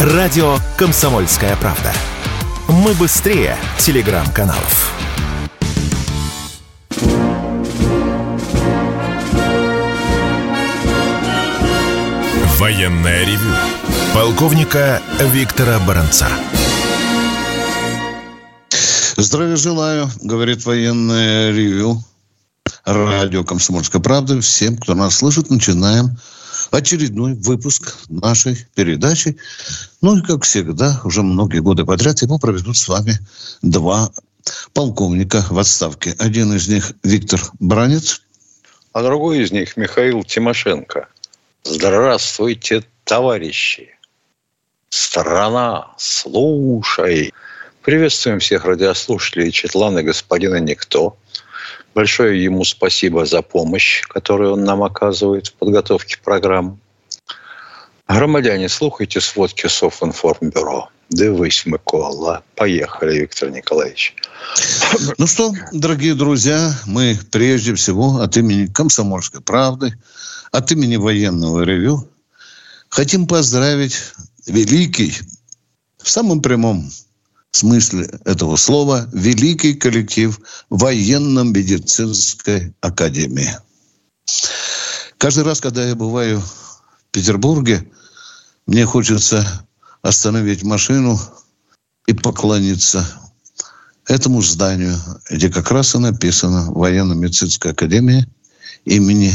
Радио «Комсомольская правда». Мы быстрее телеграм-каналов. Военная ревю. Полковника Виктора Баранца. Здравия желаю, говорит военное ревю. Радио «Комсомольская правда». Всем, кто нас слышит, начинаем очередной выпуск нашей передачи. Ну и, как всегда, уже многие годы подряд его проведут с вами два полковника в отставке. Один из них Виктор Бранец. А другой из них Михаил Тимошенко. Здравствуйте, товарищи! Страна, слушай! Приветствуем всех радиослушателей Четлана господина Никто. Большое ему спасибо за помощь, которую он нам оказывает в подготовке программ. Громадяне, слухайте сводки Софинформбюро. Дивись, Микола. Поехали, Виктор Николаевич. Ну что, дорогие друзья, мы прежде всего от имени «Комсомольской правды», от имени военного ревю хотим поздравить великий, в самом прямом смысле этого слова великий коллектив военно-медицинской академии. Каждый раз, когда я бываю в Петербурге, мне хочется остановить машину и поклониться этому зданию, где как раз и написано военно-медицинская академия имени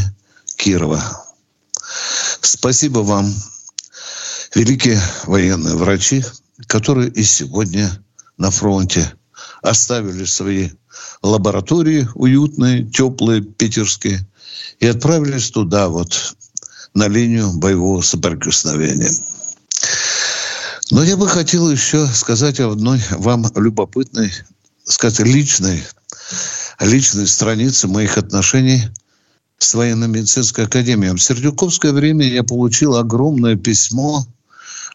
Кирова. Спасибо вам, великие военные врачи, которые и сегодня на фронте оставили свои лаборатории уютные, теплые, питерские, и отправились туда вот, на линию боевого соприкосновения. Но я бы хотел еще сказать о одной вам любопытной, сказать, личной, личной странице моих отношений с военно-медицинской академией. В Сердюковское время я получил огромное письмо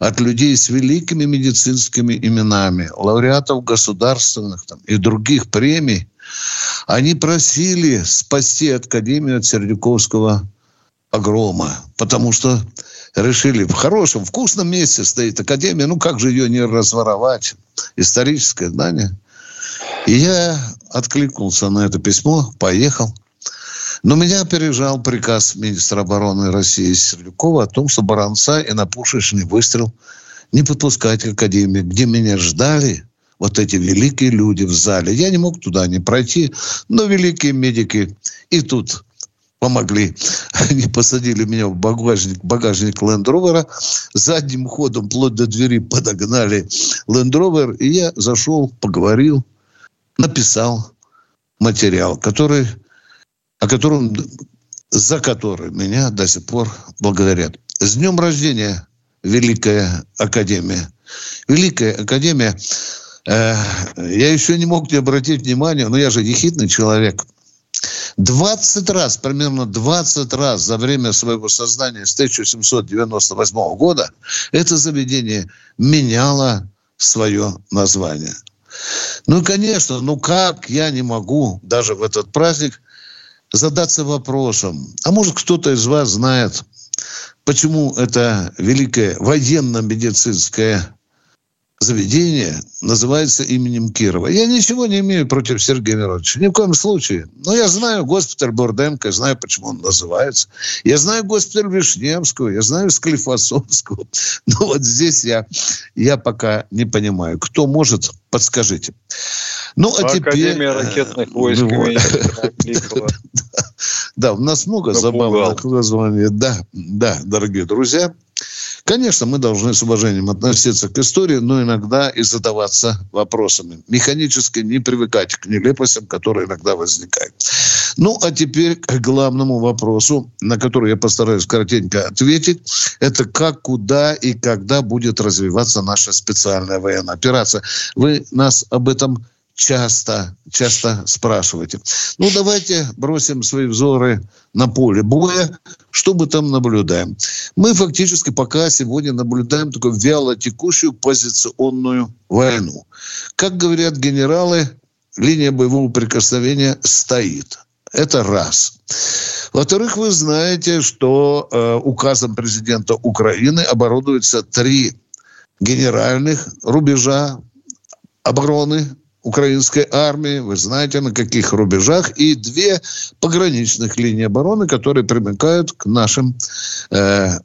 от людей с великими медицинскими именами, лауреатов государственных там, и других премий, они просили спасти Академию от Сердюковского огрома, потому что решили, в хорошем, вкусном месте стоит Академия, ну как же ее не разворовать? Историческое здание. И я откликнулся на это письмо, поехал – но меня опережал приказ министра обороны России Сердюкова о том, что Баранца и на пушечный выстрел не подпускать к Академии, где меня ждали вот эти великие люди в зале. Я не мог туда не пройти, но великие медики и тут помогли. Они посадили меня в багажник, багажник Rover, задним ходом вплоть до двери подогнали Rover, и я зашел, поговорил, написал материал, который о котором, за который меня до сих пор благодарят. С днем рождения, Великая Академия. Великая Академия, э, я еще не мог не обратить внимание, но я же ехидный человек. 20 раз, примерно 20 раз за время своего создания с 1798 года это заведение меняло свое название. Ну, конечно, ну как я не могу даже в этот праздник задаться вопросом, а может кто-то из вас знает, почему это великое военно-медицинское заведение называется именем Кирова. Я ничего не имею против Сергея Мироновича. Ни в коем случае. Но я знаю госпиталь Бурденко, знаю, почему он называется. Я знаю госпиталь Вишневского, я знаю Склифосовского. Но вот здесь я, я пока не понимаю. Кто может, подскажите. Ну, а теперь... Академия ракетных войск Да, у нас много забавных названий. Да, да, дорогие друзья. Конечно, мы должны с уважением относиться к истории, но иногда и задаваться вопросами. Механически не привыкать к нелепостям, которые иногда возникают. Ну, а теперь к главному вопросу, на который я постараюсь коротенько ответить. Это как, куда и когда будет развиваться наша специальная военная операция. Вы нас об этом часто, часто спрашиваете. Ну, давайте бросим свои взоры на поле боя. Что мы там наблюдаем? Мы фактически пока сегодня наблюдаем такую вяло текущую позиционную войну. Как говорят генералы, линия боевого прикосновения стоит. Это раз. Во-вторых, вы знаете, что э, указом президента Украины оборудуются три генеральных рубежа обороны украинской армии, вы знаете, на каких рубежах, и две пограничных линии обороны, которые примыкают к нашим э,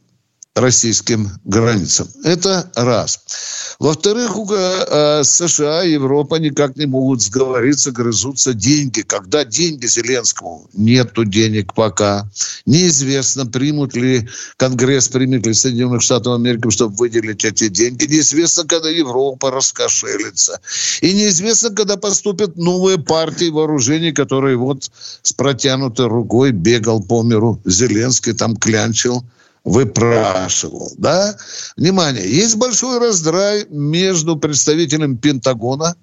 российским границам. Это раз. Во-вторых, э, США и Европа никак не могут сговориться, грызутся деньги. Когда деньги Зеленскому? Нету денег пока. Неизвестно, примут ли Конгресс, примет ли Соединенных Штатов Америки, чтобы выделить эти деньги. Неизвестно, когда Европа раскошелится. И неизвестно, когда поступят новые партии вооружений, которые вот с протянутой рукой бегал по миру Зеленский, там клянчил выпрашивал. Да? Внимание, есть большой раздрай между представителем Пентагона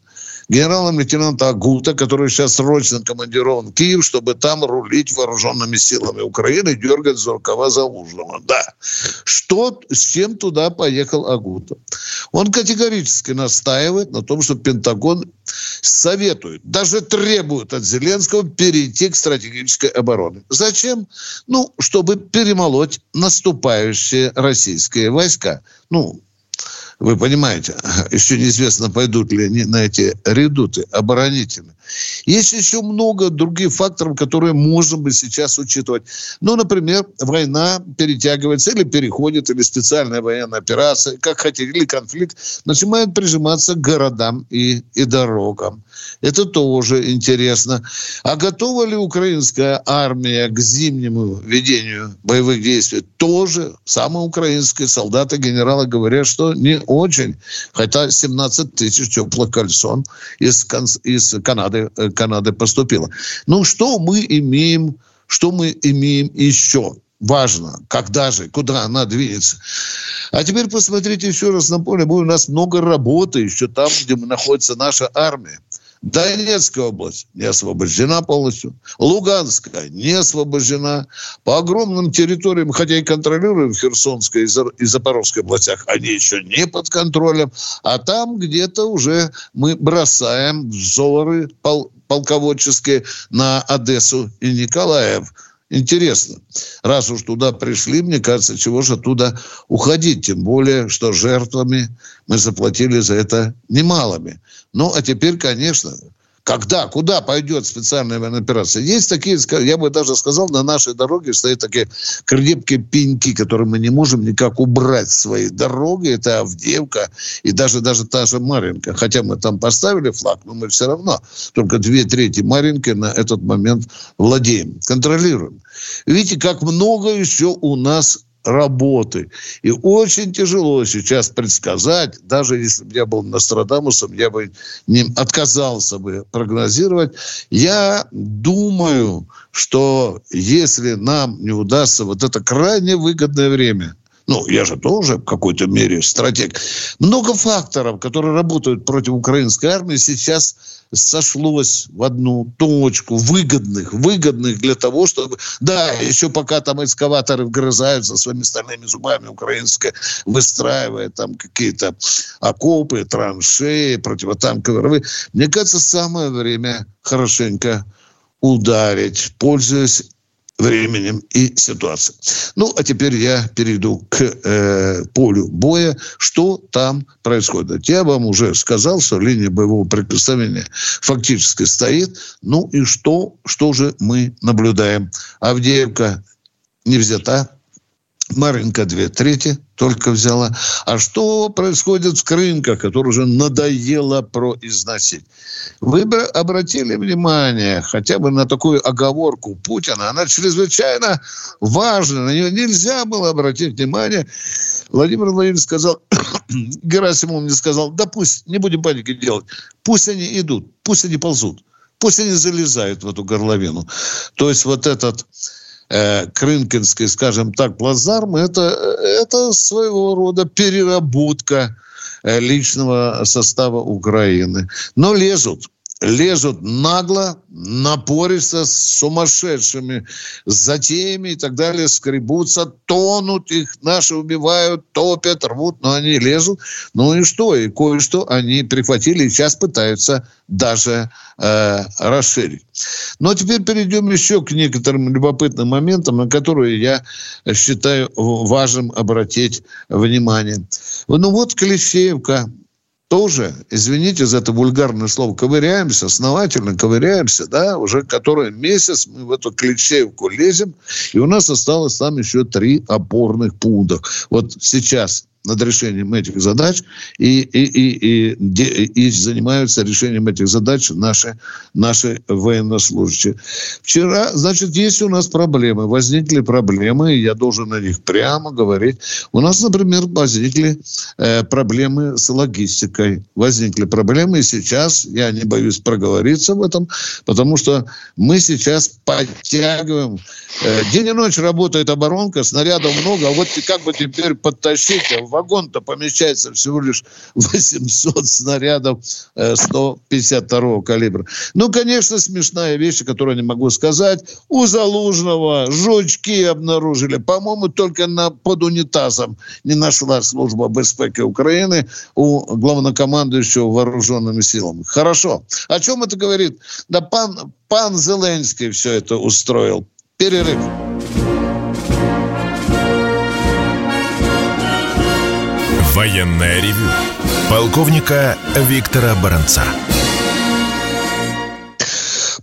генералом лейтенанта Агута, который сейчас срочно командирован в Киев, чтобы там рулить вооруженными силами Украины, дергать за рукава. Да. Что, с чем туда поехал Агута? Он категорически настаивает на том, что Пентагон советует, даже требует от Зеленского перейти к стратегической обороне. Зачем? Ну, чтобы перемолоть наступающие российские войска. Ну, вы понимаете, еще неизвестно, пойдут ли они на эти редуты оборонительные. Есть еще много других факторов, которые можно бы сейчас учитывать. Ну, например, война перетягивается или переходит, или специальная военная операция, как хотели, или конфликт, начинает прижиматься к городам и, и дорогам. Это тоже интересно. А готова ли украинская армия к зимнему ведению боевых действий? Тоже. Самые украинские солдаты, генералы говорят, что не очень. Хотя 17 тысяч теплых кольцон из, из Канады, э, Канады поступило. Ну, что мы имеем, что мы имеем еще? важно, когда же, куда она двинется. А теперь посмотрите еще раз на поле. У нас много работы еще там, где находится наша армия. Донецкая область не освобождена полностью. Луганская не освобождена. По огромным территориям, хотя и контролируем Херсонской и Запорожской областях, они еще не под контролем. А там где-то уже мы бросаем взоры пол полководческие на Одессу и Николаев. Интересно. Раз уж туда пришли, мне кажется, чего же туда уходить? Тем более, что жертвами мы заплатили за это немалыми. Ну, а теперь, конечно, когда, куда пойдет специальная военная операция. Есть такие, я бы даже сказал, на нашей дороге стоят такие крепкие пеньки, которые мы не можем никак убрать с своей дороги. Это Авдеевка и даже, даже та же Маринка. Хотя мы там поставили флаг, но мы все равно только две трети Маринки на этот момент владеем, контролируем. Видите, как много еще у нас работы. И очень тяжело сейчас предсказать, даже если бы я был Нострадамусом, я бы не отказался бы прогнозировать. Я думаю, что если нам не удастся вот это крайне выгодное время – ну, я же тоже в какой-то мере стратег. Много факторов, которые работают против украинской армии, сейчас сошлось в одну точку, выгодных, выгодных для того, чтобы... Да, еще пока там экскаваторы вгрызаются своими стальными зубами, украинская выстраивает там какие-то окопы, траншеи, противотанковые рвы. Мне кажется, самое время хорошенько ударить, пользуясь временем и ситуацией. Ну, а теперь я перейду к э, полю боя. Что там происходит? Я вам уже сказал, что линия боевого прикосновения фактически стоит. Ну и что, что же мы наблюдаем? Авдеевка не взята, Маринка две трети только взяла. А что происходит в Крынках, который уже надоело произносить? Вы обратили внимание хотя бы на такую оговорку Путина. Она чрезвычайно важна. На нее нельзя было обратить внимание. Владимир Владимирович сказал, Герасимов мне сказал, да пусть, не будем паники делать. Пусть они идут, пусть они ползут. Пусть они залезают в эту горловину. То есть вот этот э, Крынкинской, скажем так, плацдарм, это, это своего рода переработка э, личного состава Украины. Но лезут. Лезут нагло, напористо, с сумасшедшими затеями и так далее, скребутся, тонут, их наши убивают, топят, рвут, но они лезут. Ну и что? И кое-что они прихватили и сейчас пытаются даже э, расширить. Но теперь перейдем еще к некоторым любопытным моментам, на которые я считаю важным обратить внимание. Ну вот Клещеевка, тоже, извините за это вульгарное слово, ковыряемся, основательно ковыряемся, да, уже который месяц мы в эту клещеевку лезем, и у нас осталось там еще три опорных пункта. Вот сейчас над решением этих задач и, и, и, и, и занимаются решением этих задач наши, наши военнослужащие. Вчера, значит, есть у нас проблемы, возникли проблемы, и я должен на них прямо говорить. У нас, например, возникли э, проблемы с логистикой, возникли проблемы, и сейчас я не боюсь проговориться в этом, потому что мы сейчас подтягиваем. Э, день и ночь работает оборонка, снарядов много, а вот как бы теперь подтащить вагон-то помещается всего лишь 800 снарядов 152 э, калибра. Ну, конечно, смешная вещь, которую не могу сказать. У Залужного жучки обнаружили. По-моему, только на, под унитазом не нашла служба безпеки Украины у главнокомандующего вооруженными силами. Хорошо. О чем это говорит? Да пан, пан Зеленский все это устроил. Перерыв. Военное ревю полковника Виктора Баранца.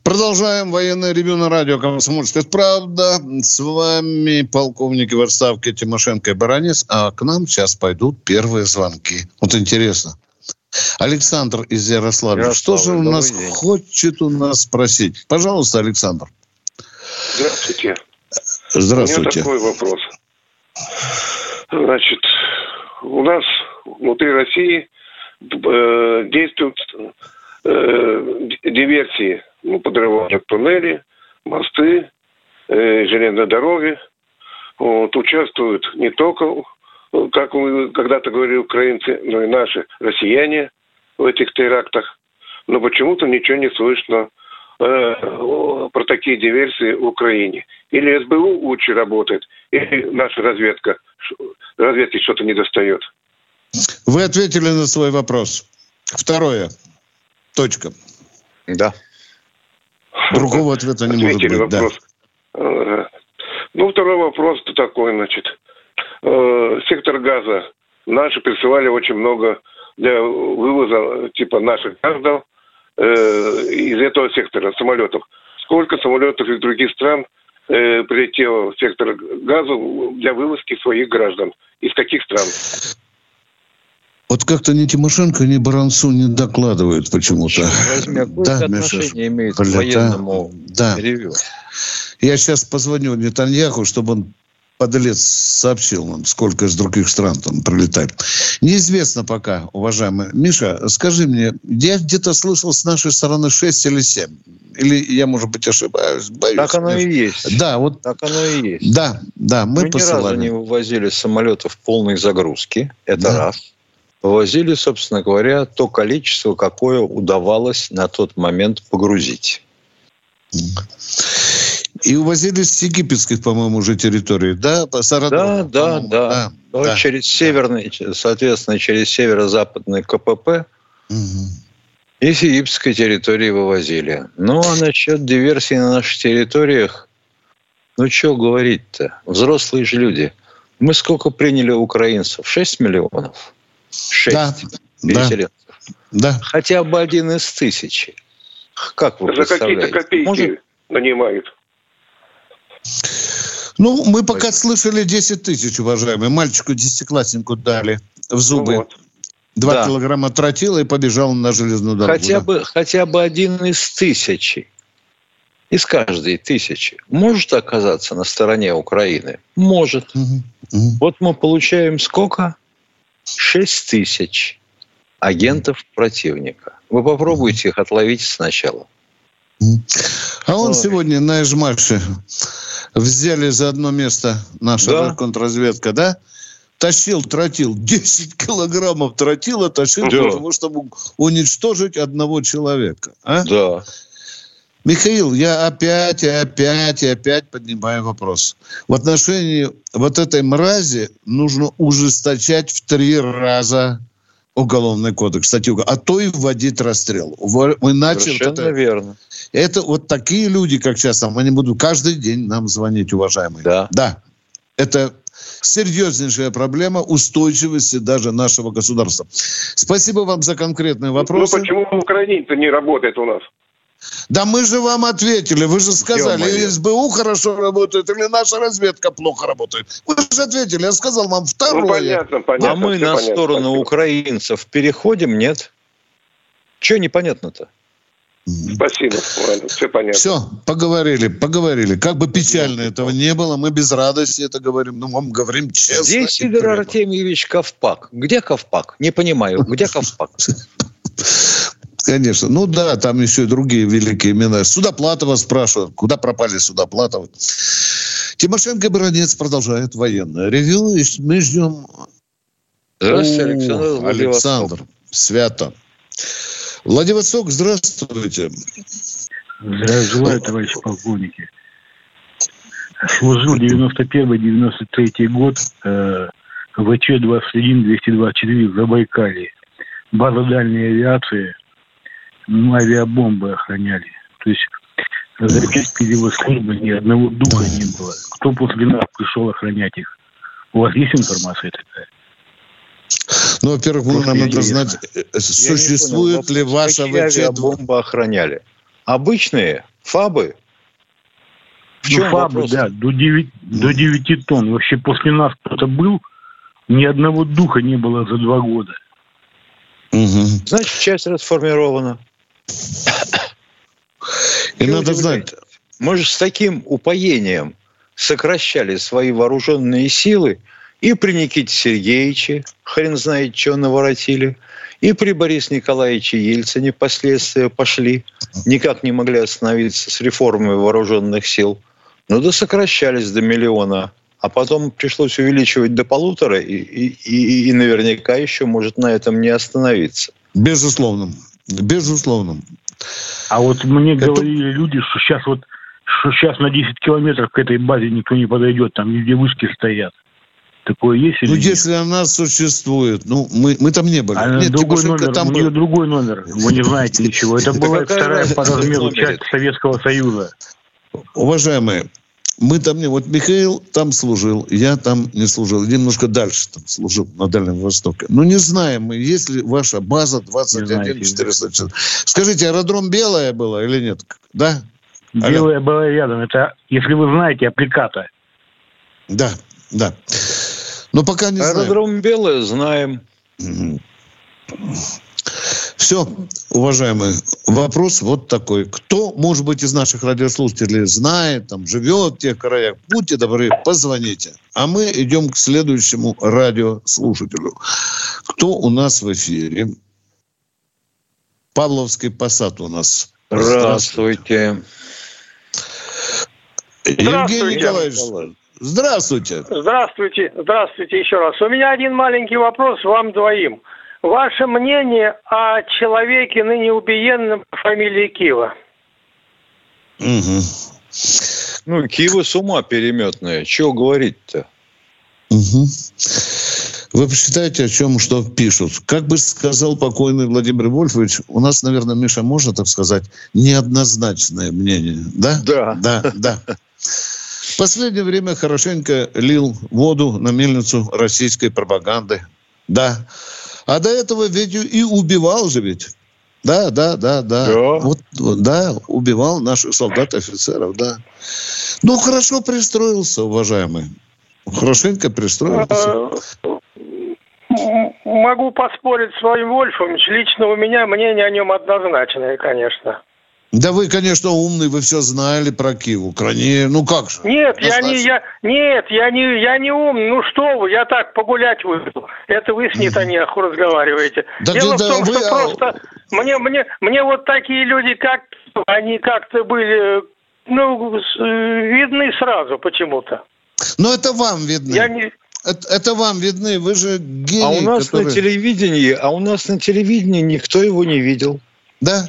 Продолжаем военное ревю на радио «Комсомольская правда». С вами полковники в отставке Тимошенко и Баранец. А к нам сейчас пойдут первые звонки. Вот интересно. Александр из Ярославля. Что же у нас день. хочет у нас спросить? Пожалуйста, Александр. Здравствуйте. Здравствуйте. У меня такой вопрос. Значит, у нас внутри России э, действуют э, диверсии, ну, подрывают туннели, мосты, э, железные дороги. Вот, участвуют не только, как вы когда-то говорили, украинцы, но и наши россияне в этих терактах. Но почему-то ничего не слышно про такие диверсии в Украине. Или СБУ лучше работает, или наша разведка, разведки что-то не достает. Вы ответили на свой вопрос. Второе. Точка. Да. Другого ответа не Ответили может быть. Вопрос. Да. Ну, второй вопрос такой, значит. Э, сектор газа. Наши присылали очень много для вывоза типа наших э, из этого сектора самолетов. Сколько самолетов из других стран э, прилетело в сектор газа для вывозки своих граждан? Из каких стран? Вот как-то ни Тимошенко, ни Баранцу не докладывают почему-то. Какое да, отношение имеет к военному да. ревю? Я сейчас позвоню Нетаньяху, чтобы он подлец сообщил нам, сколько из других стран там прилетает. Неизвестно пока, уважаемый. Миша, скажи мне, я где-то слышал с нашей стороны 6 или 7. Или я, может быть, ошибаюсь. Боюсь, так оно Миша. и есть. Да, вот. Так оно и есть. Да, да, мы, мы посылали. ни разу не вывозили самолетов полной загрузки. Это да. раз вывозили, собственно говоря, то количество, какое удавалось на тот момент погрузить. И увозили с египетской, по-моему, уже территории, да? По да, да, да. да, да. Через северный, соответственно, через северо-западный КПП угу. и с египетской территории вывозили. Ну, а насчет диверсии на наших территориях, ну, что говорить-то? Взрослые же люди. Мы сколько приняли украинцев? 6 миллионов. Шесть да, переселенцев. Да. Хотя бы один из тысячи. Как вы За какие-то копейки Может... нанимают. Ну, мы пока слышали 10 тысяч, уважаемые. Мальчику десятикласснику дали в зубы. Вот. Два да. килограмма тротила и побежал на железную дорогу. Хотя, да. бы, хотя бы один из тысячи, из каждой тысячи, может оказаться на стороне Украины? Может. Угу. Угу. Вот мы получаем сколько? 6 тысяч агентов противника. Вы попробуйте их отловить сначала. А он Ой. сегодня на Эжмаше взяли за одно место наша да. контрразведка, да? тащил тротил, 10 килограммов тротила тащил да. для того, чтобы уничтожить одного человека. А? Да. Михаил, я опять и опять и опять поднимаю вопрос. В отношении вот этой мрази нужно ужесточать в три раза уголовный кодекс, статью, а то и вводить расстрел. Иначе Совершенно это, верно. Это вот такие люди, как сейчас, там, они будут каждый день нам звонить, уважаемые. Да. Да. Это серьезнейшая проблема устойчивости даже нашего государства. Спасибо вам за конкретные вопросы. Ну, почему в Украине-то не работает у нас? Да мы же вам ответили, вы же сказали, или СБУ хорошо работает, или наша разведка плохо работает. Вы же ответили, я сказал вам второе. Ну, понятно, понятно. А мы на понятно, сторону спасибо. украинцев переходим, нет? Что непонятно-то? Спасибо, ладно, все понятно. Все, поговорили, поговорили. Как бы печально этого не было, мы без радости это говорим, но мы говорим честно. Здесь Игорь. Артемьевич Ковпак. Где Ковпак? Не понимаю, где Ковпак? Конечно. Ну да, там еще и другие великие имена. Судоплатова спрашивают, куда пропали Судоплатовы. Тимошенко и Баранец продолжают военное ревью, и мы ждем... Здравствуйте, Александр. Александр. Свято. Владивосток, здравствуйте. Желаю, товарищи полковники. Служил 91-93 год э, ВЧ-21-224 в Забайкалье. База дальней авиации – ну, авиабомбы охраняли. То есть за перевод службы ни одного духа не было. Кто после нас пришел охранять их? У вас есть информация такая? Ну, во-первых, ну, нам надо знать, э, существует понял, ли ваша ВЧ... бомбы охраняли? Обычные фабы? В ну, фабы, вопрос? да, до 9, до 9 тонн. Вообще после нас кто-то был, ни одного духа не было за два года. Угу. Значит, часть расформирована. И надо знать... Мы же с таким упоением сокращали свои вооруженные силы и при Никите Сергеевиче, хрен знает, что наворотили, и при Борисе Николаевиче Ельцине последствия пошли. Никак не могли остановиться с реформой вооруженных сил. Ну да сокращались до миллиона. А потом пришлось увеличивать до полутора, и, и, и, и наверняка еще может на этом не остановиться. Безусловно. Безусловно. А вот мне Это... говорили люди, что сейчас вот что сейчас на 10 километров к этой базе никто не подойдет, там везде вышки стоят. Такое есть или Ну, нет? если она существует. Ну, мы, мы там не были. А нет, другой номер, там у нее был. другой номер. Вы не знаете ничего. Это была вторая по размеру часть Советского Союза. Уважаемые, мы там не... Вот Михаил там служил, я там не служил. Немножко дальше там служил, на Дальнем Востоке. Ну, не знаем мы, есть ли ваша база 21 400. Скажите, аэродром Белая была или нет? Да? Белая Алло. была рядом. Это, если вы знаете, аппликата. Да, да. Но пока не Аэродром знаем. Белая знаем. Все, уважаемые, вопрос вот такой. Кто, может быть, из наших радиослушателей знает, там, живет в тех краях, будьте добры, позвоните. А мы идем к следующему радиослушателю. Кто у нас в эфире? Павловский посад у нас. Здравствуйте. Евгений Николаевич, здравствуйте. Здравствуйте. Здравствуйте еще раз. У меня один маленький вопрос вам двоим. Ваше мнение о человеке, ныне убиенном по фамилии Кива? Угу. Ну, Кива с ума переметная. Чего говорить-то? Угу. Вы посчитайте, о чем что пишут. Как бы сказал покойный Владимир Вольфович, у нас, наверное, Миша, можно так сказать, неоднозначное мнение. Да? Да. Да, да. В последнее время хорошенько лил воду на мельницу российской пропаганды. Да. А до этого ведь и убивал же ведь. Да, да, да, да. Да. Вот, да, убивал наших солдат, офицеров, да. Ну, хорошо пристроился, уважаемый. Хорошенько пристроился. Могу поспорить с Вольфом. Лично у меня мнение о нем однозначное, конечно. Да вы, конечно, умный, вы все знали про Киев, Украине. Ну как же? Нет, я не, я, нет, я не, я не умный. Ну что вы, я так погулять вышел. Это вы с Нетаньяху разговариваете. Да, Дело да, в том, вы... что а просто мне, мне, мне вот такие люди, как они как-то были, ну, видны сразу почему-то. Ну это вам видно. Я не, Это, это вам видны, вы же гений. А у нас который... на телевидении, а у нас на телевидении никто его не видел. Да,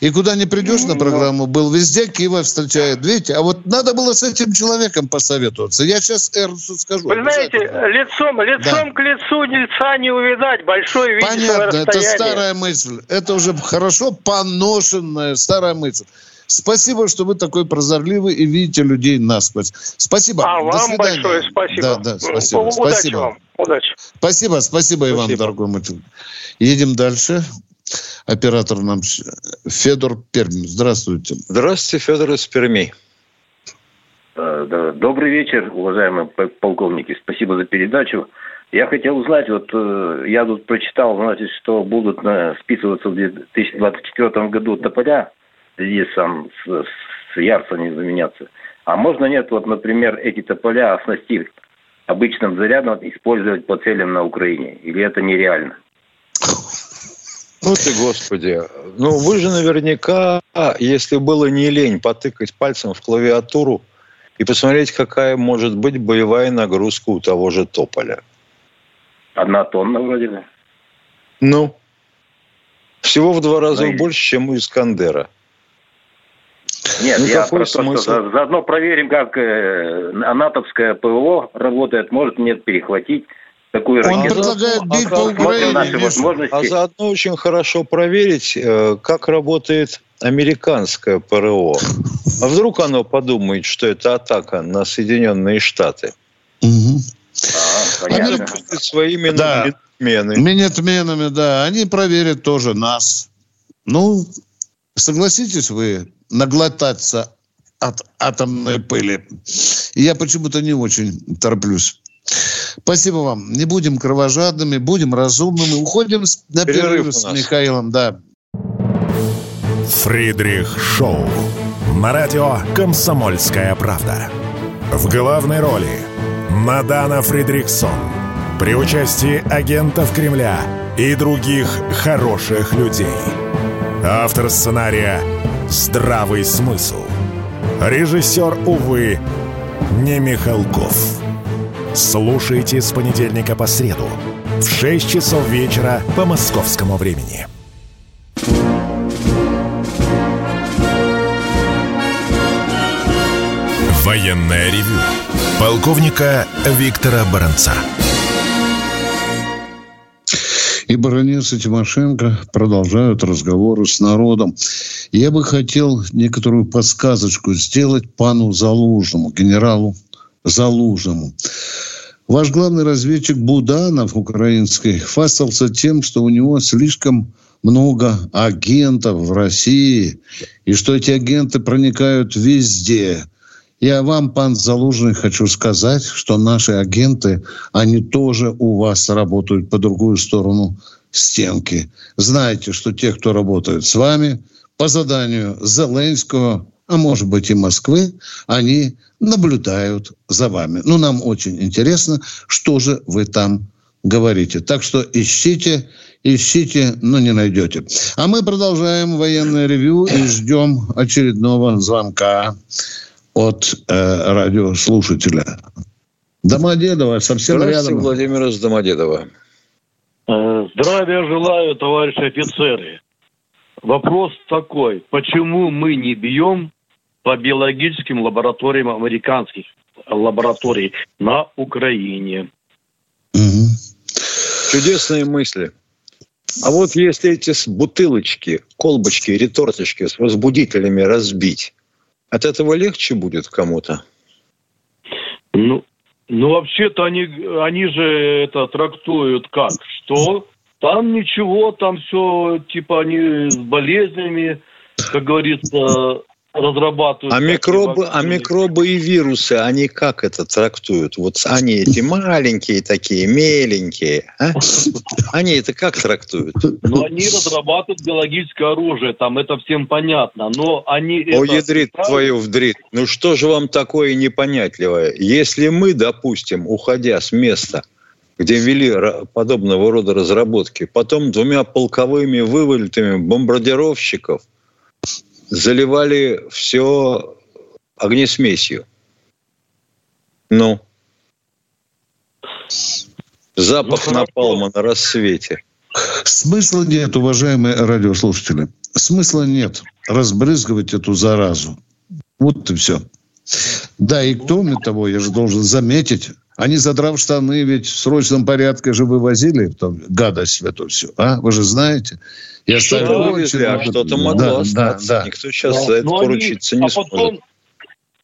и куда не придешь на программу, был везде Киева встречает. Видите, а вот надо было с этим человеком посоветоваться. Я сейчас Эрнсу скажу. Вы знаете, лицом, лицом да. к лицу лица не увидать. Большой видите Понятно, это старая мысль. Это уже хорошо поношенная старая мысль. Спасибо, что вы такой прозорливый и видите людей насквозь. Спасибо. А До вам свидания. большое спасибо. Да, да, спасибо. Удачи спасибо. вам. Удачи. Спасибо, спасибо, Иван, спасибо. дорогой мой. Едем дальше оператор нам Федор Пермь. Здравствуйте. Здравствуйте, Федор из Перми. Э, добрый вечер, уважаемые полковники. Спасибо за передачу. Я хотел узнать, вот э, я тут прочитал, значит, что будут списываться в 2024 году тополя, здесь сам с, с ярца не заменяться. А можно нет, вот, например, эти тополя оснастить обычным зарядом использовать по целям на Украине? Или это нереально? Ну ты, Господи. Ну вы же наверняка, если было не лень, потыкать пальцем в клавиатуру и посмотреть, какая может быть боевая нагрузка у того же Тополя. Одна тонна вроде бы. Ну, всего в два раза ну, больше, чем у Искандера. Нет, ну, я просто смысл? заодно проверим, как э, натовское ПВО работает, может нет перехватить такую Он ракету. предлагает бить по Украине. А заодно очень хорошо проверить, э, как работает американское ПРО. А вдруг оно подумает, что это атака на Соединенные Штаты? Угу. А, Они своими да. минетменами. Минетменами, да. Они проверят тоже нас. Ну, согласитесь вы наглотаться от атомной пыли? Я почему-то не очень тороплюсь. Спасибо вам. Не будем кровожадными, будем разумными. Уходим на перерыв, перерыв с Михаилом. Да. Фридрих Шоу. На радио «Комсомольская правда». В главной роли Мадана Фридриксон. При участии агентов Кремля и других хороших людей. Автор сценария «Здравый смысл». Режиссер, увы, не Михалков. Слушайте с понедельника по среду в 6 часов вечера по московскому времени. Военная ревю. Полковника Виктора Баранца. И баронец и Тимошенко продолжают разговоры с народом. Я бы хотел некоторую подсказочку сделать пану Залужному, генералу Залужному. Ваш главный разведчик Буданов украинский хвастался тем, что у него слишком много агентов в России, и что эти агенты проникают везде. Я вам, пан Залужный, хочу сказать, что наши агенты, они тоже у вас работают по другую сторону стенки. Знаете, что те, кто работают с вами, по заданию Зеленского, а может быть и Москвы, они наблюдают за вами. Ну, нам очень интересно, что же вы там говорите. Так что ищите, ищите, но не найдете. А мы продолжаем военное ревю и ждем очередного звонка от э, радиослушателя. Домодедово, совсем рядом. Владимир из Домодедова. Э, здравия желаю, товарищи офицеры. Вопрос такой. Почему мы не бьем по биологическим лабораториям американских лабораторий на Украине. Угу. Чудесные мысли. А вот если эти бутылочки, колбочки, реторточки с возбудителями разбить, от этого легче будет кому-то? Ну, ну вообще-то они, они же это трактуют как? Что? Там ничего, там все, типа, они с болезнями, как говорится, разрабатывают. А микробы, а микробы и вирусы, они как это трактуют? Вот они эти маленькие такие, меленькие, а? Они это как трактуют? Ну, они разрабатывают биологическое оружие, там это всем понятно, но они... О, это... ядрит твою вдрит. Ну, что же вам такое непонятливое? Если мы, допустим, уходя с места, где вели подобного рода разработки, потом двумя полковыми вывалитами бомбардировщиков – заливали все огнесмесью. Ну, Запах ну, напалма на рассвете. Смысла нет, уважаемые радиослушатели. Смысла нет разбрызгивать эту заразу. Вот и все. Да, и кроме того, я же должен заметить, они, задрав штаны, ведь в срочном порядке же вывозили там, гадость в эту всю. А? Вы же знаете. Я что-то вывезли, а что-то могло да, остаться. Да, да. Никто сейчас да. за это Но поручиться они, не а сможет. Потом,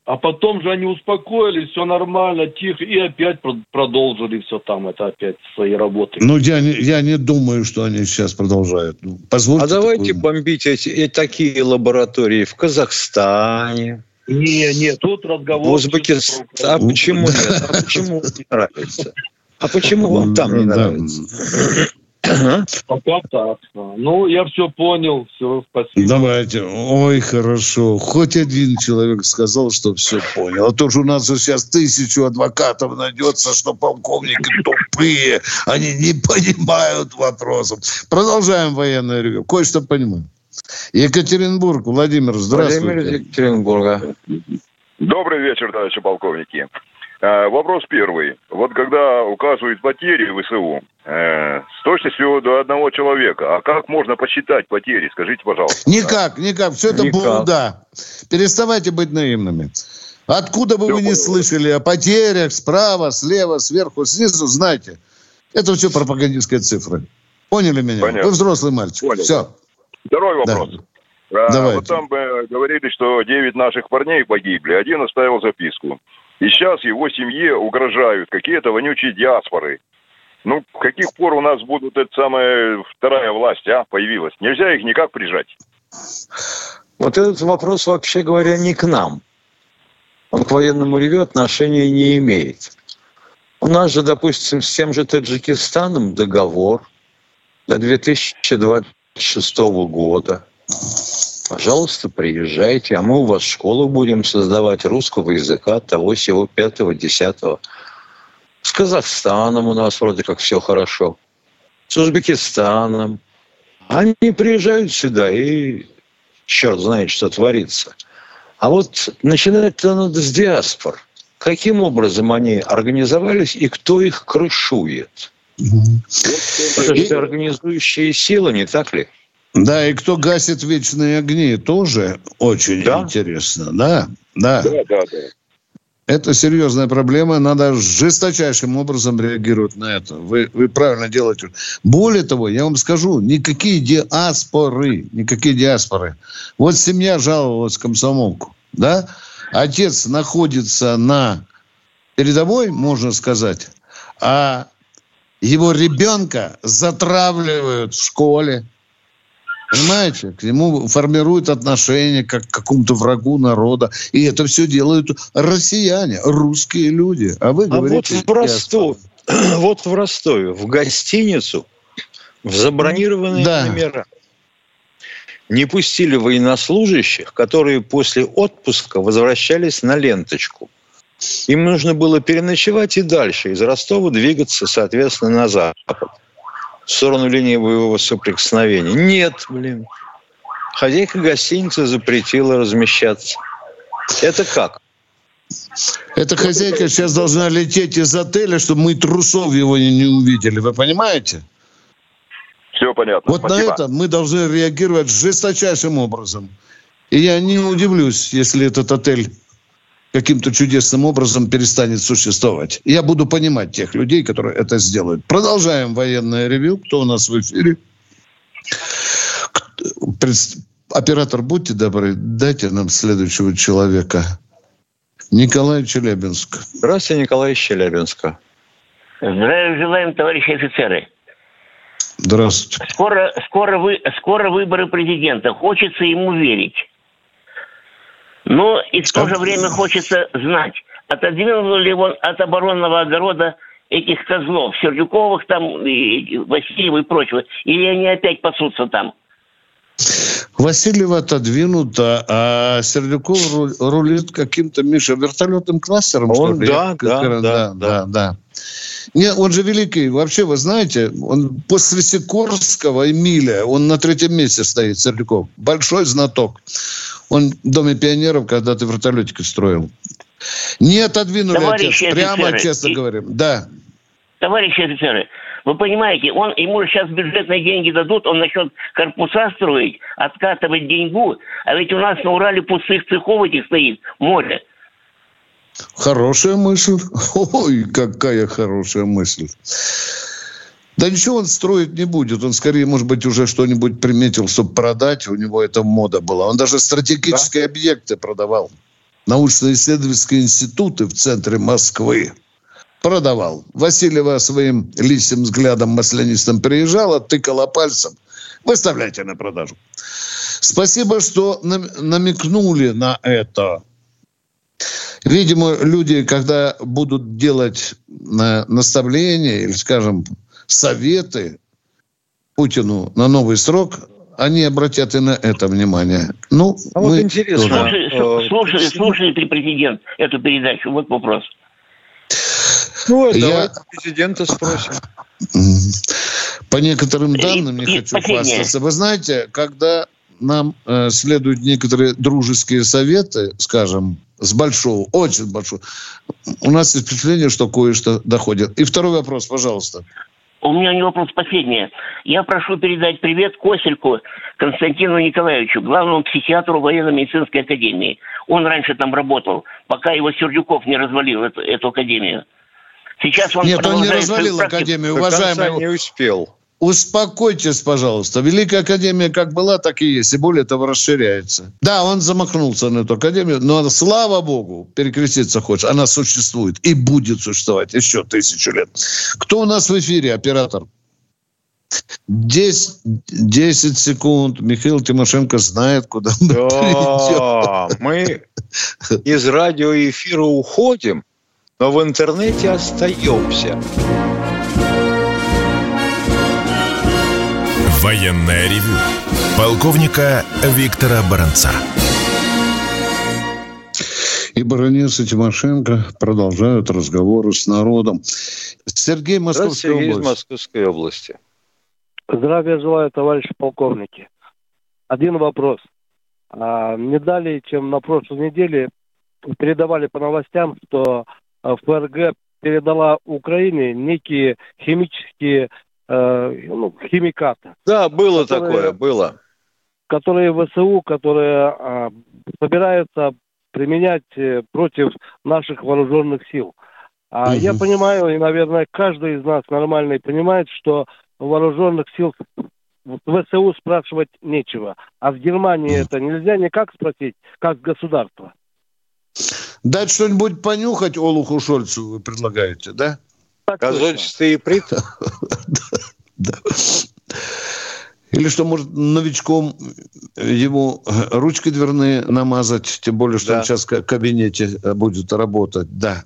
а потом же они успокоились, все нормально, тихо, и опять продолжили все там, это опять свои работы. Ну, я не, я не думаю, что они сейчас продолжают. Ну, позвольте а давайте такую... бомбить эти, эти такие лаборатории в Казахстане. Не, нет, тут разговор... В Узбекистане. А почему нет? А почему не нравится? А почему вам там не нравится? Пока так. Ну, я все понял, все, спасибо. Давайте. Ой, хорошо. Хоть один человек сказал, что все понял. А то же у нас же сейчас тысячу адвокатов найдется, что полковники тупые. Они не понимают вопросов. Продолжаем военное ревю. Кое-что понимаем. Екатеринбург. Владимир, здравствуйте. Владимир из Екатеринбурга. Добрый вечер, товарищи полковники. Э, вопрос первый. Вот когда указывают потери в ВСУ, э, с точностью до одного человека, а как можно посчитать потери? Скажите, пожалуйста. Никак, никак. Все это никак. Переставайте быть наивными. Откуда бы все вы не слышали о потерях справа, слева, сверху, снизу, знайте. Это все пропагандистские цифры. Поняли меня? Понятно. Вы взрослый мальчик. Понял. Все. Второй вопрос. Да. А, Давайте. Вот там бы говорили, что 9 наших парней погибли, один оставил записку. И сейчас его семье угрожают какие-то вонючие диаспоры. Ну, каких пор у нас будут эта самая вторая власть, а, появилась? Нельзя их никак прижать. Вот этот вопрос, вообще говоря, не к нам. Он к военному ревю отношения не имеет. У нас же, допустим, с тем же Таджикистаном договор до 2026 года. Пожалуйста, приезжайте, а мы у вас школу будем создавать русского языка, того, всего, пятого, десятого. С Казахстаном у нас вроде как все хорошо. С Узбекистаном. Они приезжают сюда, и черт знает, что творится. А вот начинать-то надо с диаспор. Каким образом они организовались и кто их крышует? Это же организующие силы, не так ли? Да, и кто гасит вечные огни, тоже очень да? интересно. Да, да. Да, да, да. Это серьезная проблема, надо жесточайшим образом реагировать на это. Вы, вы правильно делаете. Более того, я вам скажу, никакие диаспоры, никакие диаспоры. Вот семья жаловалась комсомолку, да? Отец находится на передовой, можно сказать, а его ребенка затравливают в школе, Понимаете? К нему формируют отношение как к какому-то врагу народа. И это все делают россияне, русские люди. А вы а говорите... Вот в Ростове, вот в Ростове, в гостиницу, в забронированные да. номера не пустили военнослужащих, которые после отпуска возвращались на ленточку. Им нужно было переночевать и дальше из Ростова двигаться, соответственно, на запад в сторону линии боевого соприкосновения. Нет, блин. Хозяйка гостиницы запретила размещаться. Это как? Эта хозяйка сейчас должна лететь из отеля, чтобы мы трусов его не, увидели. Вы понимаете? Все понятно. Вот Спасибо. на это мы должны реагировать жесточайшим образом. И я не удивлюсь, если этот отель каким-то чудесным образом перестанет существовать. Я буду понимать тех людей, которые это сделают. Продолжаем военное ревю. Кто у нас в эфире? Оператор, будьте добры, дайте нам следующего человека. Николай Челябинск. Здравствуйте, Николай из Челябинска. Здравия желаем, товарищи офицеры. Здравствуйте. Скоро, скоро, вы, скоро выборы президента. Хочется ему верить. Но и в то же время хочется знать, отодвинул ли он от оборонного огорода этих козлов, Сердюковых там, и Васильева и прочего, или они опять пасутся там? Васильева отодвинута, а Сердюков рулит каким-то, Миша, вертолетным кластером, он, что ли? Да, да, да, да, да, да. Не, он же великий. Вообще, вы знаете, он после Сикорского Эмиля, он на третьем месте стоит, Сердюков. Большой знаток. Он в Доме пионеров когда-то вертолетики строил. Не отодвинули Товарищи отец. Прямо, честно и... говорим. Да. товарищи офицеры, вы понимаете, он, ему сейчас бюджетные деньги дадут, он начнет корпуса строить, откатывать деньгу, а ведь у нас на Урале пустых цехов этих стоит море. Хорошая мысль. Ой, какая хорошая мысль. Да ничего он строить не будет. Он скорее, может быть, уже что-нибудь приметил, чтобы продать. У него это мода была. Он даже стратегические да? объекты продавал. Научно-исследовательские институты в центре Москвы продавал. Васильева своим лисим взглядом маслянистым приезжала, тыкала пальцем. Выставляйте на продажу. Спасибо, что намекнули на это. Видимо, люди, когда будут делать наставления или, скажем, советы Путину на новый срок, они обратят и на это внимание. Ну, а мы вот интересно. Слушай, э, слушай, слушает ли президент эту передачу? Вот вопрос. Ну, Я... давайте президента спросим. По некоторым данным, не хочу хвастаться. Вы знаете, когда нам э, следуют некоторые дружеские советы, скажем, с большого, очень большого, у нас есть впечатление, что кое-что доходит. И второй вопрос, пожалуйста. У меня не вопрос последний. Я прошу передать привет Косельку Константину Николаевичу, главному психиатру военно-медицинской академии. Он раньше там работал, пока его Сердюков не развалил эту, эту академию. Сейчас он Нет, он не развалил академию, уважаемый. не успел. Успокойтесь, пожалуйста. Великая Академия как была, так и есть. И более того, расширяется. Да, он замахнулся на эту Академию, но, слава богу, перекреститься хочешь. Она существует и будет существовать еще тысячу лет. Кто у нас в эфире, оператор? 10, 10 секунд. Михаил Тимошенко знает, куда мы да, придем. Мы из радиоэфира уходим, но в интернете остаемся. Военная ревю. Полковника Виктора Баранца. И баронец и Тимошенко продолжают разговоры с народом. Сергей Московской Сергей области. из Московской области. Здравия желаю, товарищи полковники. Один вопрос. А, не далее, чем на прошлой неделе передавали по новостям, что ФРГ передала Украине некие химические э, ну, химикаты. Да, было которые, такое, было. Которые ВСУ, которые э, собираются применять э, против наших вооруженных сил. А угу. я понимаю, и, наверное, каждый из нас нормальный понимает, что вооруженных сил в ВСУ спрашивать нечего. А в Германии это нельзя никак спросить, как государство. Дать что-нибудь понюхать Олуху Шольцу вы предлагаете, да? Газончатый иприт? Да. Или что, может, новичком ему ручки дверные намазать, тем более, что да. он сейчас в кабинете будет работать. Да.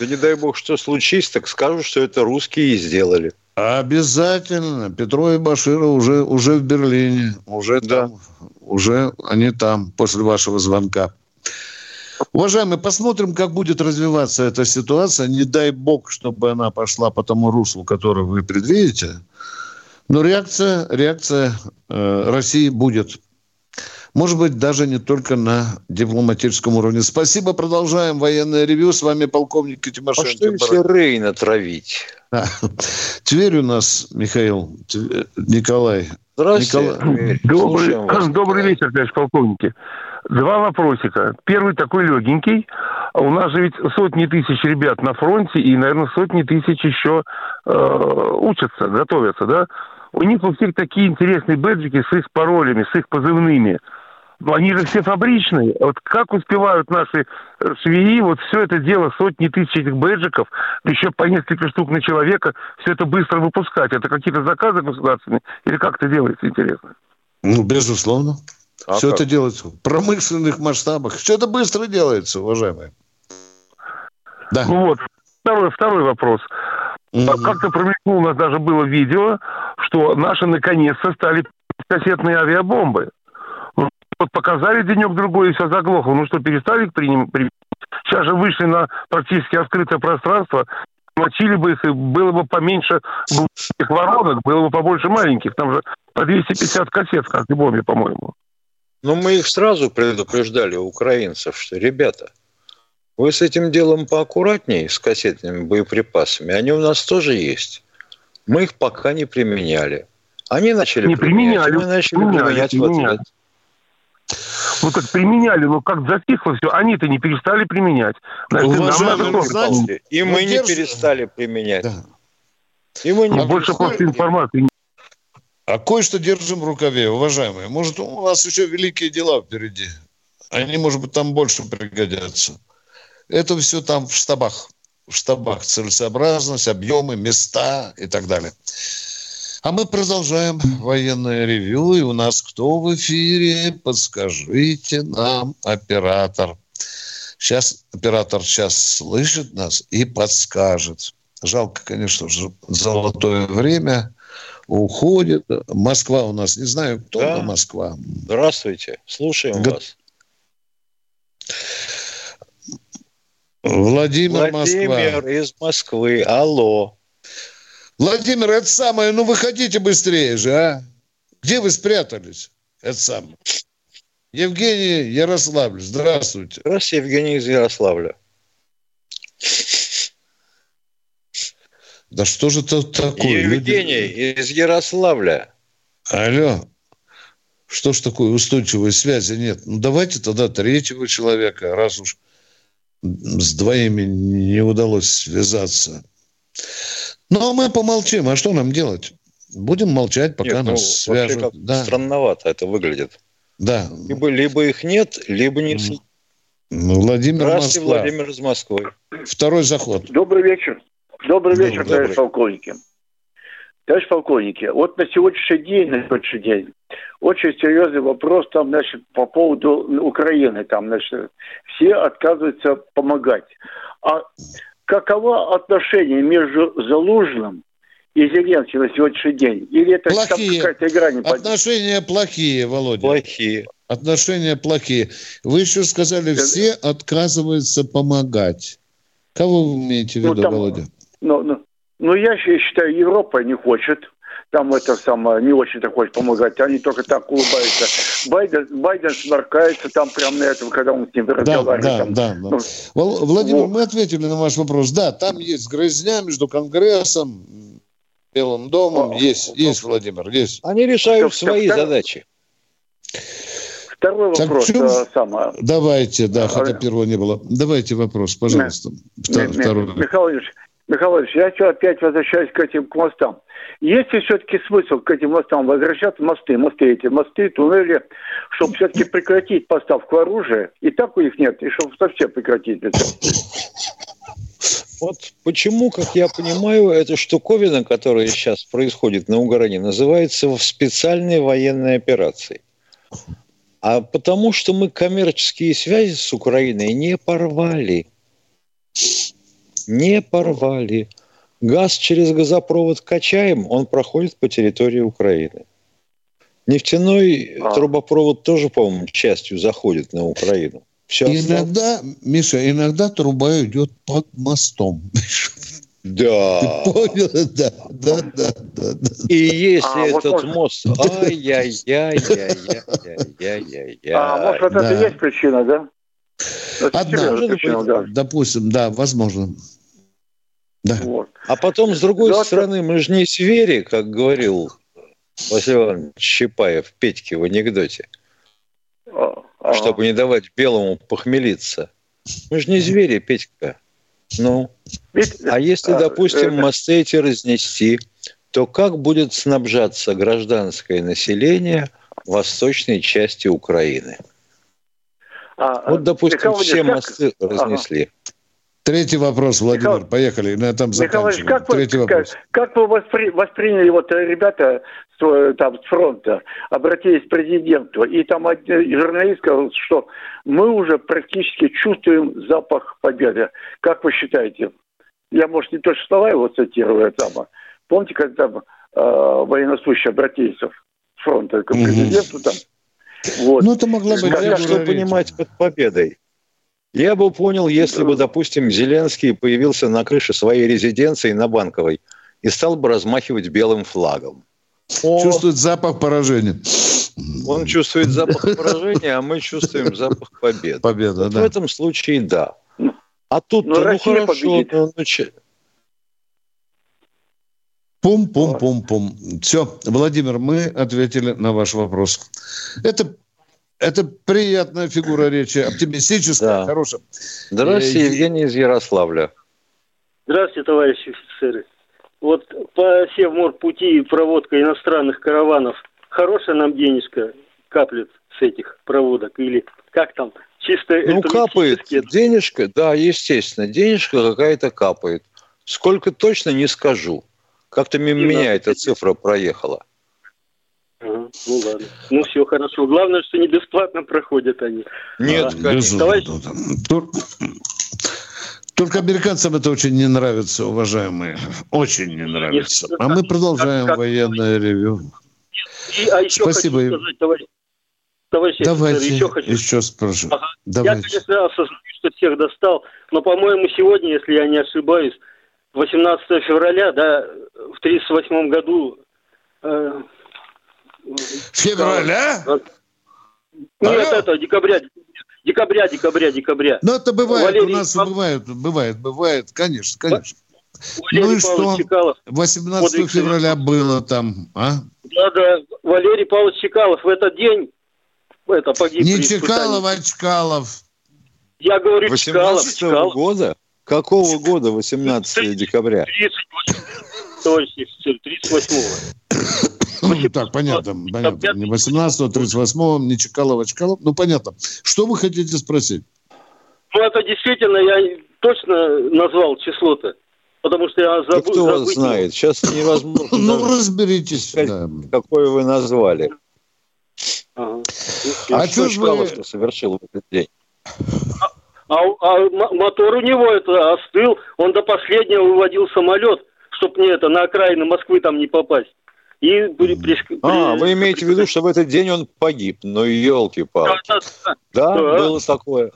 Да не дай бог, что случись, так скажут, что это русские и сделали. Обязательно. Петро и Башира уже, уже в Берлине. Уже да. там. Уже они там после вашего звонка. Уважаемые, посмотрим, как будет развиваться эта ситуация. Не дай бог, чтобы она пошла по тому руслу, которое вы предвидите. Но реакция, реакция э, России будет. Может быть, даже не только на дипломатическом уровне. Спасибо. Продолжаем военное ревю. С вами полковник Тимошенко. А что если Рейн отравить? Да. Тверь у нас, Михаил, Николай. Здравствуйте. Николай. Добрый, добрый вечер, товарищ полковники. Два вопросика. Первый такой легенький. У нас же ведь сотни тысяч ребят на фронте и, наверное, сотни тысяч еще э, учатся, готовятся, да? У них у всех такие интересные бэджики с их паролями, с их позывными. Но они же все фабричные. Вот как успевают наши швеи вот все это дело, сотни тысяч этих бэджиков, еще по несколько штук на человека, все это быстро выпускать? Это какие-то заказы государственные? Или как это делается, интересно? Ну, безусловно. А Все как? это делается в промышленных масштабах. Все это быстро делается, уважаемые. Да. Ну вот, второй, второй вопрос. Mm-hmm. Как-то промелькнуло, у нас даже было видео, что наши наконец-то стали кассетные авиабомбы. Ну, вот показали денек-другой, и все заглохло. Ну что, перестали приним... Сейчас же вышли на практически открытое пространство, мочили бы их, и было бы поменьше этих воронок, было бы побольше маленьких. Там же по 250 кассет в каждой бомбе, по-моему. Но мы их сразу предупреждали, украинцев, что, ребята, Вы с этим делом поаккуратнее, с кассетными боеприпасами. Они у нас тоже есть. Мы их пока не применяли. Они начали не применяли. Мы начали применяли, применять применяли. в ответ. Ну так применяли, но как затихло все, они-то не перестали применять. Значит, Уважаемые, нам знаете, и мы не перестали применять. Да. И мы не больше просто информации. А кое-что держим в рукаве, уважаемые. Может, у нас еще великие дела впереди. Они, может быть, там больше пригодятся. Это все там в штабах. В штабах целесообразность, объемы, места и так далее. А мы продолжаем военное ревю. И у нас кто в эфире? Подскажите нам, оператор. Сейчас оператор сейчас слышит нас и подскажет. Жалко, конечно, золотое время уходит. Москва у нас, не знаю, кто да. Москва. Здравствуйте, слушаем Г... вас. Владимир, Владимир Москва. из Москвы. Алло. Владимир, это самое, ну выходите быстрее же, а? Где вы спрятались? Это самое. Евгений Ярославль, здравствуйте. Здравствуйте, Евгений из Ярославля. Да что же это такое? Евгений Люди... из Ярославля. Алло. Что ж такое устойчивой связи нет? Ну давайте тогда третьего человека, раз уж с двоими не удалось связаться. Ну, а мы помолчим. А что нам делать? Будем молчать, пока нет, нас ну, свяжут. Да. Странновато это выглядит. Да. Либо, либо их нет, либо не... Ну, Владимир Здравствуйте, Москва. Владимир из Москвы. Второй заход. Добрый вечер. Добрый вечер, Добрый. товарищ полковники. Товарищ полковники, вот на сегодняшний день, на сегодняшний день, очень серьезный вопрос там, значит, по поводу Украины. Там, значит, все отказываются помогать. А каково отношение между Залужным и Зеленским на сегодняшний день? Или это плохие. какая-то игра не Отношения плохие, Володя. Плохие. Отношения плохие. Вы еще сказали, все отказываются помогать. Кого вы имеете в ну, виду, ну, там, Володя? Ну, ну, ну, я считаю, Европа не хочет там это самое, не очень-то хочет помогать. Они только так улыбаются. Байден, Байден сморкается там прямо на этом, когда он с ним разговаривает. Да, там, да, да. Ну, Владимир, вот. мы ответили на ваш вопрос. Да, там есть грызня между Конгрессом, Белым домом. О, есть, о, есть, Владимир, есть. Они решают Все, свои втор... задачи. Второй так вопрос. Чем... Самое... Давайте, да, хотя первого не было. Давайте вопрос, пожалуйста. Втор... Второй. Михаил Ильич, Михаил Ильич, я опять возвращаюсь к этим к мостам. Есть ли все-таки смысл к этим мостам возвращаться? Мосты, мосты эти, мосты, туннели, чтобы все-таки прекратить поставку оружия. И так у них нет, и чтобы совсем прекратить это. Вот почему, как я понимаю, эта штуковина, которая сейчас происходит на Угоране, называется в специальной военной операции. А потому что мы коммерческие связи с Украиной не порвали не порвали. Газ через газопровод качаем, он проходит по территории Украины. Нефтяной а. трубопровод тоже, по-моему, частью заходит на Украину. Все иногда, осталось. Миша, иногда труба идет под мостом. Да. Ты понял? Да, да, да, да. да. И если а, этот вот мост... Ай-яй-яй-яй-яй-яй-яй-яй. А, может, это да. есть причина, да? Одна, причина, да. допустим, да, возможно. Да. Вот. А потом, с другой да, стороны, мы же не звери, как говорил Василий Иванович Чапаев, Петьке в анекдоте. А, а, чтобы не давать белому похмелиться. Мы же не звери, Петька. Ну, а если, а, допустим, мосты эти разнести, то как будет снабжаться гражданское население восточной части Украины? А, вот, допустим, все мосты разнесли. Ага. Третий вопрос, Владимир, Михаил, поехали, на этом заканчиваем. Как Третий вы, вопрос. Как, как вы воспри, восприняли, вот э, ребята с, там, с фронта обратились к президенту, и там журналист сказал, что мы уже практически чувствуем запах победы. Как вы считаете? Я, может, не точно слова его цитирую, там, а помните, когда там э, военнослужащие обратились с фронта к президенту, там, вот. Ну, это могло быть... Как, что понимать под победой? Я бы понял, если бы, допустим, Зеленский появился на крыше своей резиденции на Банковой и стал бы размахивать белым флагом. О, чувствует запах поражения. Он чувствует запах поражения, а мы чувствуем запах победы. Победа, вот да. В этом случае да. А тут ну, ну хорошо, ну, ну, Пум-пум-пум-пум. Все, Владимир, мы ответили на ваш вопрос. Это это приятная фигура речи, оптимистическая, да. хорошая. Здравствуйте, э, Евгений из Ярославля. Здравствуйте, товарищи офицеры. Вот по Севморпути проводка иностранных караванов хорошая нам денежка каплет с этих проводок? Или как там? Чисто ну, капает денежка, да, естественно, денежка какая-то капает. Сколько точно не скажу. Как-то мимо меня эта цифра проехала. Ага, ну ладно. Ну все хорошо. Главное, что не бесплатно проходят они. Нет, а, конечно. Товарищ... Только американцам это очень не нравится, уважаемые. Очень не нравится. А мы продолжаем как, военное ревю. И, а еще Спасибо. хочу сказать, товарищ, товарищ Давайте офицер, еще хочу. Еще спрошу. Ага. Давайте. Я, конечно, осознаю, что всех достал, но, по-моему, сегодня, если я не ошибаюсь, 18 февраля, да, в 1938 году э, Февраля? Нет, Алло? это декабря, декабря, декабря, декабря. Ну, это бывает, Валерий у нас Пав... бывает, бывает, бывает, конечно, конечно. Валерий ну и Павлович что? Чекалов. 18 февраля было там, а? Да, да, Валерий Павлович Чекалов в этот день это погиб. Не Чекалов, а Чкалов. Я говорю 18 Чкалов. Чкалов. года? Какого года 18 декабря? 38, товарищ офицер, 38 ну, так, понятно, понятно. Не 18 38 не Чекалова, Чкалов. Ну, понятно. Что вы хотите спросить? Ну, это действительно, я точно назвал число-то. Потому что я забыл. Кто вас знает? Сейчас невозможно. Ну, разберитесь. Какой вы назвали. А что же вы... совершил в этот день? А, а мотор у него это остыл. Он до последнего выводил самолет, чтобы мне это на окраины Москвы там не попасть. И при, при, а, вы имеете в виду, что в этот день он погиб? Ну, елки-палки. Да, да, да. да, было такое.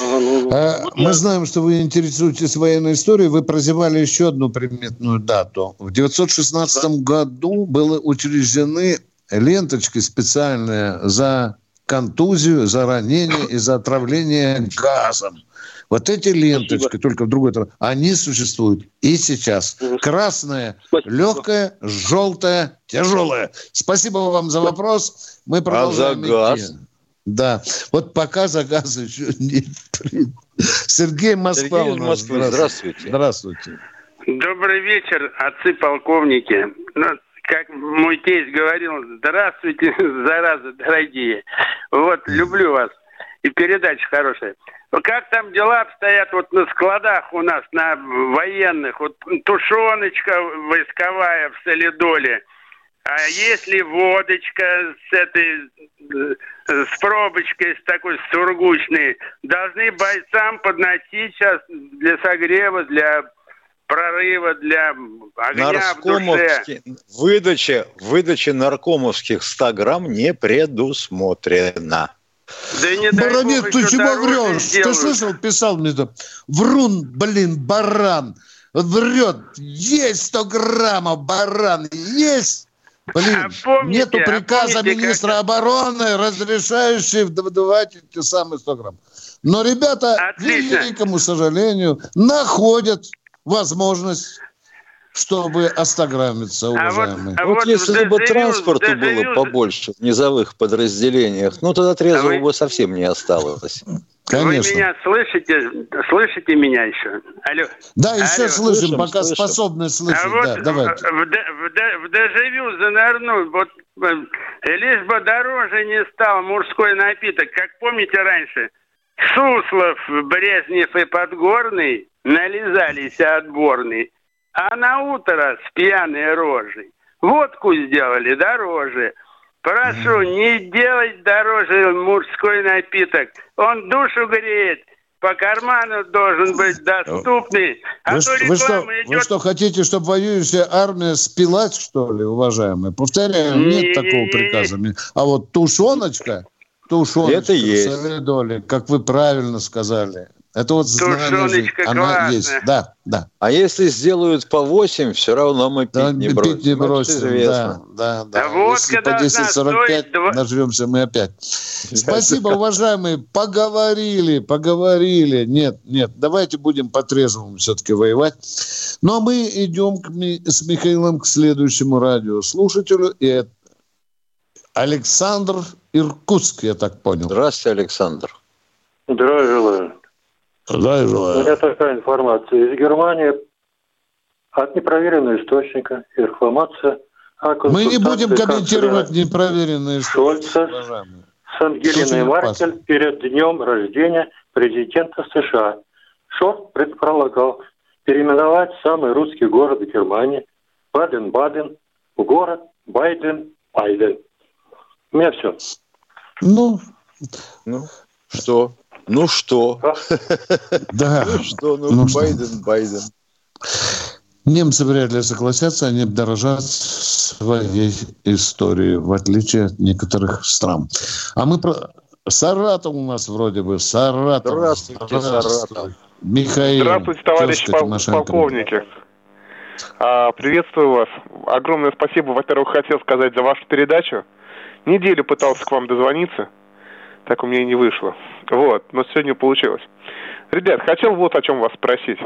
Ну, а, мы знаем, что вы интересуетесь военной историей. Вы прозевали еще одну приметную дату. В 916 да. году были учреждены ленточки специальные за контузию, за ранение и за отравление газом. Вот эти ленточки, Спасибо. только в другой стране, они существуют и сейчас. Красная, Спасибо. легкая, желтая, тяжелая. Спасибо вам за вопрос. Мы продолжаем. А за газ? Идти. Да. Вот пока за газ еще не Сергей Москва Сергей у нас. Москвы. Здравствуйте. Здравствуйте. Добрый вечер, отцы-полковники. Ну, как мой тесть говорил, здравствуйте, зараза, дорогие. Вот, люблю вас. И передача хорошая. Как там дела обстоят вот на складах у нас, на военных? Вот тушеночка войсковая в солидоле. А если водочка с этой с пробочкой, с такой сургучной, должны бойцам подносить сейчас для согрева, для прорыва, для огня в душе. Выдача, выдача наркомовских 100 грамм не предусмотрена. Да не Баронет, ты чего врешь? Ты слышал, писал мне там, врун, блин, баран, врет, есть 100 граммов, баран, есть. Блин, а помните, нету приказа а помните, министра как... обороны, разрешающего выдавать эти самые 100 грамм. Но ребята, Отлично. к великому сожалению, находят возможность чтобы остаграмиться, уважаемые. А вот, а вот, вот если бы транспорта было побольше в низовых подразделениях, ну тогда трезвого а вы... бы совсем не осталось. Конечно. Вы меня слышите? Слышите меня еще? Алло. Да, еще Алло. слышим, слышим, пока слышим. способны слышать. А вот да, давайте. В, в, в дежавю занырнул, вот э, лишь бы дороже не стал мужской напиток. Как помните раньше, Суслов, Брежнев и Подгорный нализались отборный а на утро с пьяной рожей водку сделали дороже. Прошу, не делать дороже мужской напиток. Он душу греет, по карману должен быть доступный. А вы, то вы, что, идет... вы что, хотите, чтобы воюющая армия спилась, что ли, уважаемые? Повторяю, нет не, такого приказа. А вот тушеночка, тушеночка, это есть. доли, как вы правильно сказали, Это вот знание, она есть. Да, да. А если сделают по 8, все равно мы пить да, не бросим. Пить не бросим, да, да, да. А если по 10.45 2... нажремся мы опять. Спасибо, уважаемые. Поговорили, поговорили. Нет, нет, давайте будем по-трезвому все-таки воевать. Ну, а мы идем к, с Михаилом к следующему радиослушателю. И это Александр Иркутск, я так понял. Здравствуйте, Александр. Здравия желаю. Здравия желаю. У меня такая информация. Из Германии от непроверенного источника информация о Мы не будем комментировать непроверенные источники. Шольца с Ангелиной Маркель перед днем рождения президента США. Шорт предполагал переименовать самый русский город Германии Баден-Баден в город Байден-Байден. У меня все. Ну, ну что? Ну что? Да. Ну что? Ну, ну Байден, Байден. Немцы вряд ли согласятся, они дорожат своей историей, в отличие от некоторых стран. А мы про... Саратов у нас вроде бы. Саратов. Здравствуйте, Саратов. Михаил. Здравствуйте, товарищи пол- полковники. А, приветствую вас. Огромное спасибо. Во-первых, хотел сказать за вашу передачу. Неделю пытался к вам дозвониться. Так у меня и не вышло. Вот, но сегодня получилось. Ребят, хотел вот о чем вас спросить.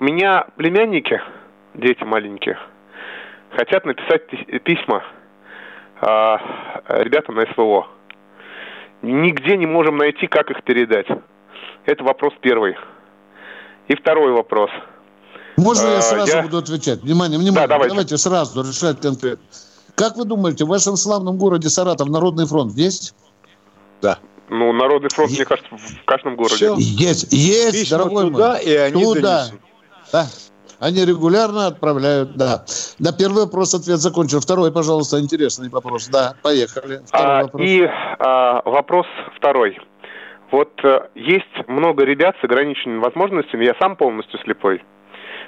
У меня племянники, дети маленькие, хотят написать письма а, ребятам на СВО. Нигде не можем найти, как их передать. Это вопрос первый. И второй вопрос. Можно я а, сразу я... буду отвечать? Внимание, внимание. Да, давайте. давайте сразу решать конкретно. Как вы думаете, в вашем славном городе Саратов Народный фронт есть? Да. Ну, Народный фронт, мне кажется, в каждом городе. Все. Есть, есть, Письма дорогой туда, мой. и они туда. Донесут. Да. Они регулярно отправляют, да. На первый вопрос ответ закончил. Второй, пожалуйста, интересный вопрос. Да, поехали. а, вопрос. И а, вопрос второй. Вот а, есть много ребят с ограниченными возможностями, я сам полностью слепой,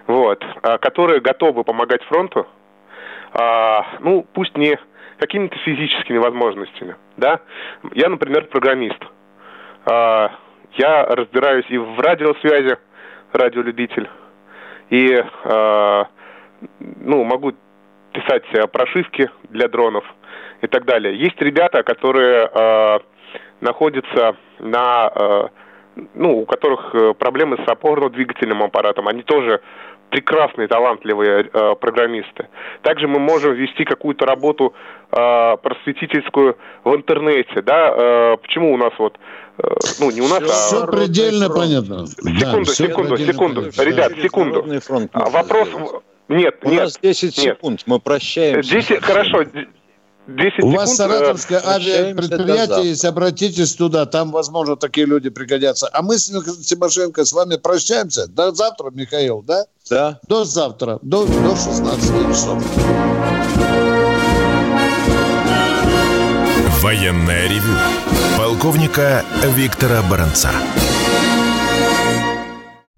вот, а, которые готовы помогать фронту, ну, пусть не какими-то физическими возможностями, да. Я, например, программист. А, я разбираюсь и в радиосвязи, радиолюбитель, и, а, ну, могу писать прошивки для дронов и так далее. Есть ребята, которые а, находятся на, ну, у которых проблемы с опорно-двигательным аппаратом, они тоже прекрасные, талантливые э, программисты. Также мы можем вести какую-то работу э, просветительскую в интернете, да? Э, почему у нас вот, э, ну не у нас, все, а... Все предельно понятно. Секунду, да, секунду, секунду, понятно. ребят, секунду. Фронт, Вопрос, нет, у нет. нас 10 секунд, мы прощаемся. 10, хорошо, 10 У вас саратовское авиапредприятие есть, обратитесь туда, там, возможно, такие люди пригодятся. А мы с Тимошенко с вами прощаемся. До завтра, Михаил, да? Да. До завтра, до, до 16 часов. Военная ревю. Полковника Виктора Баранца.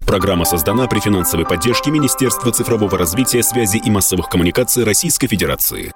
Программа создана при финансовой поддержке Министерства цифрового развития, связи и массовых коммуникаций Российской Федерации.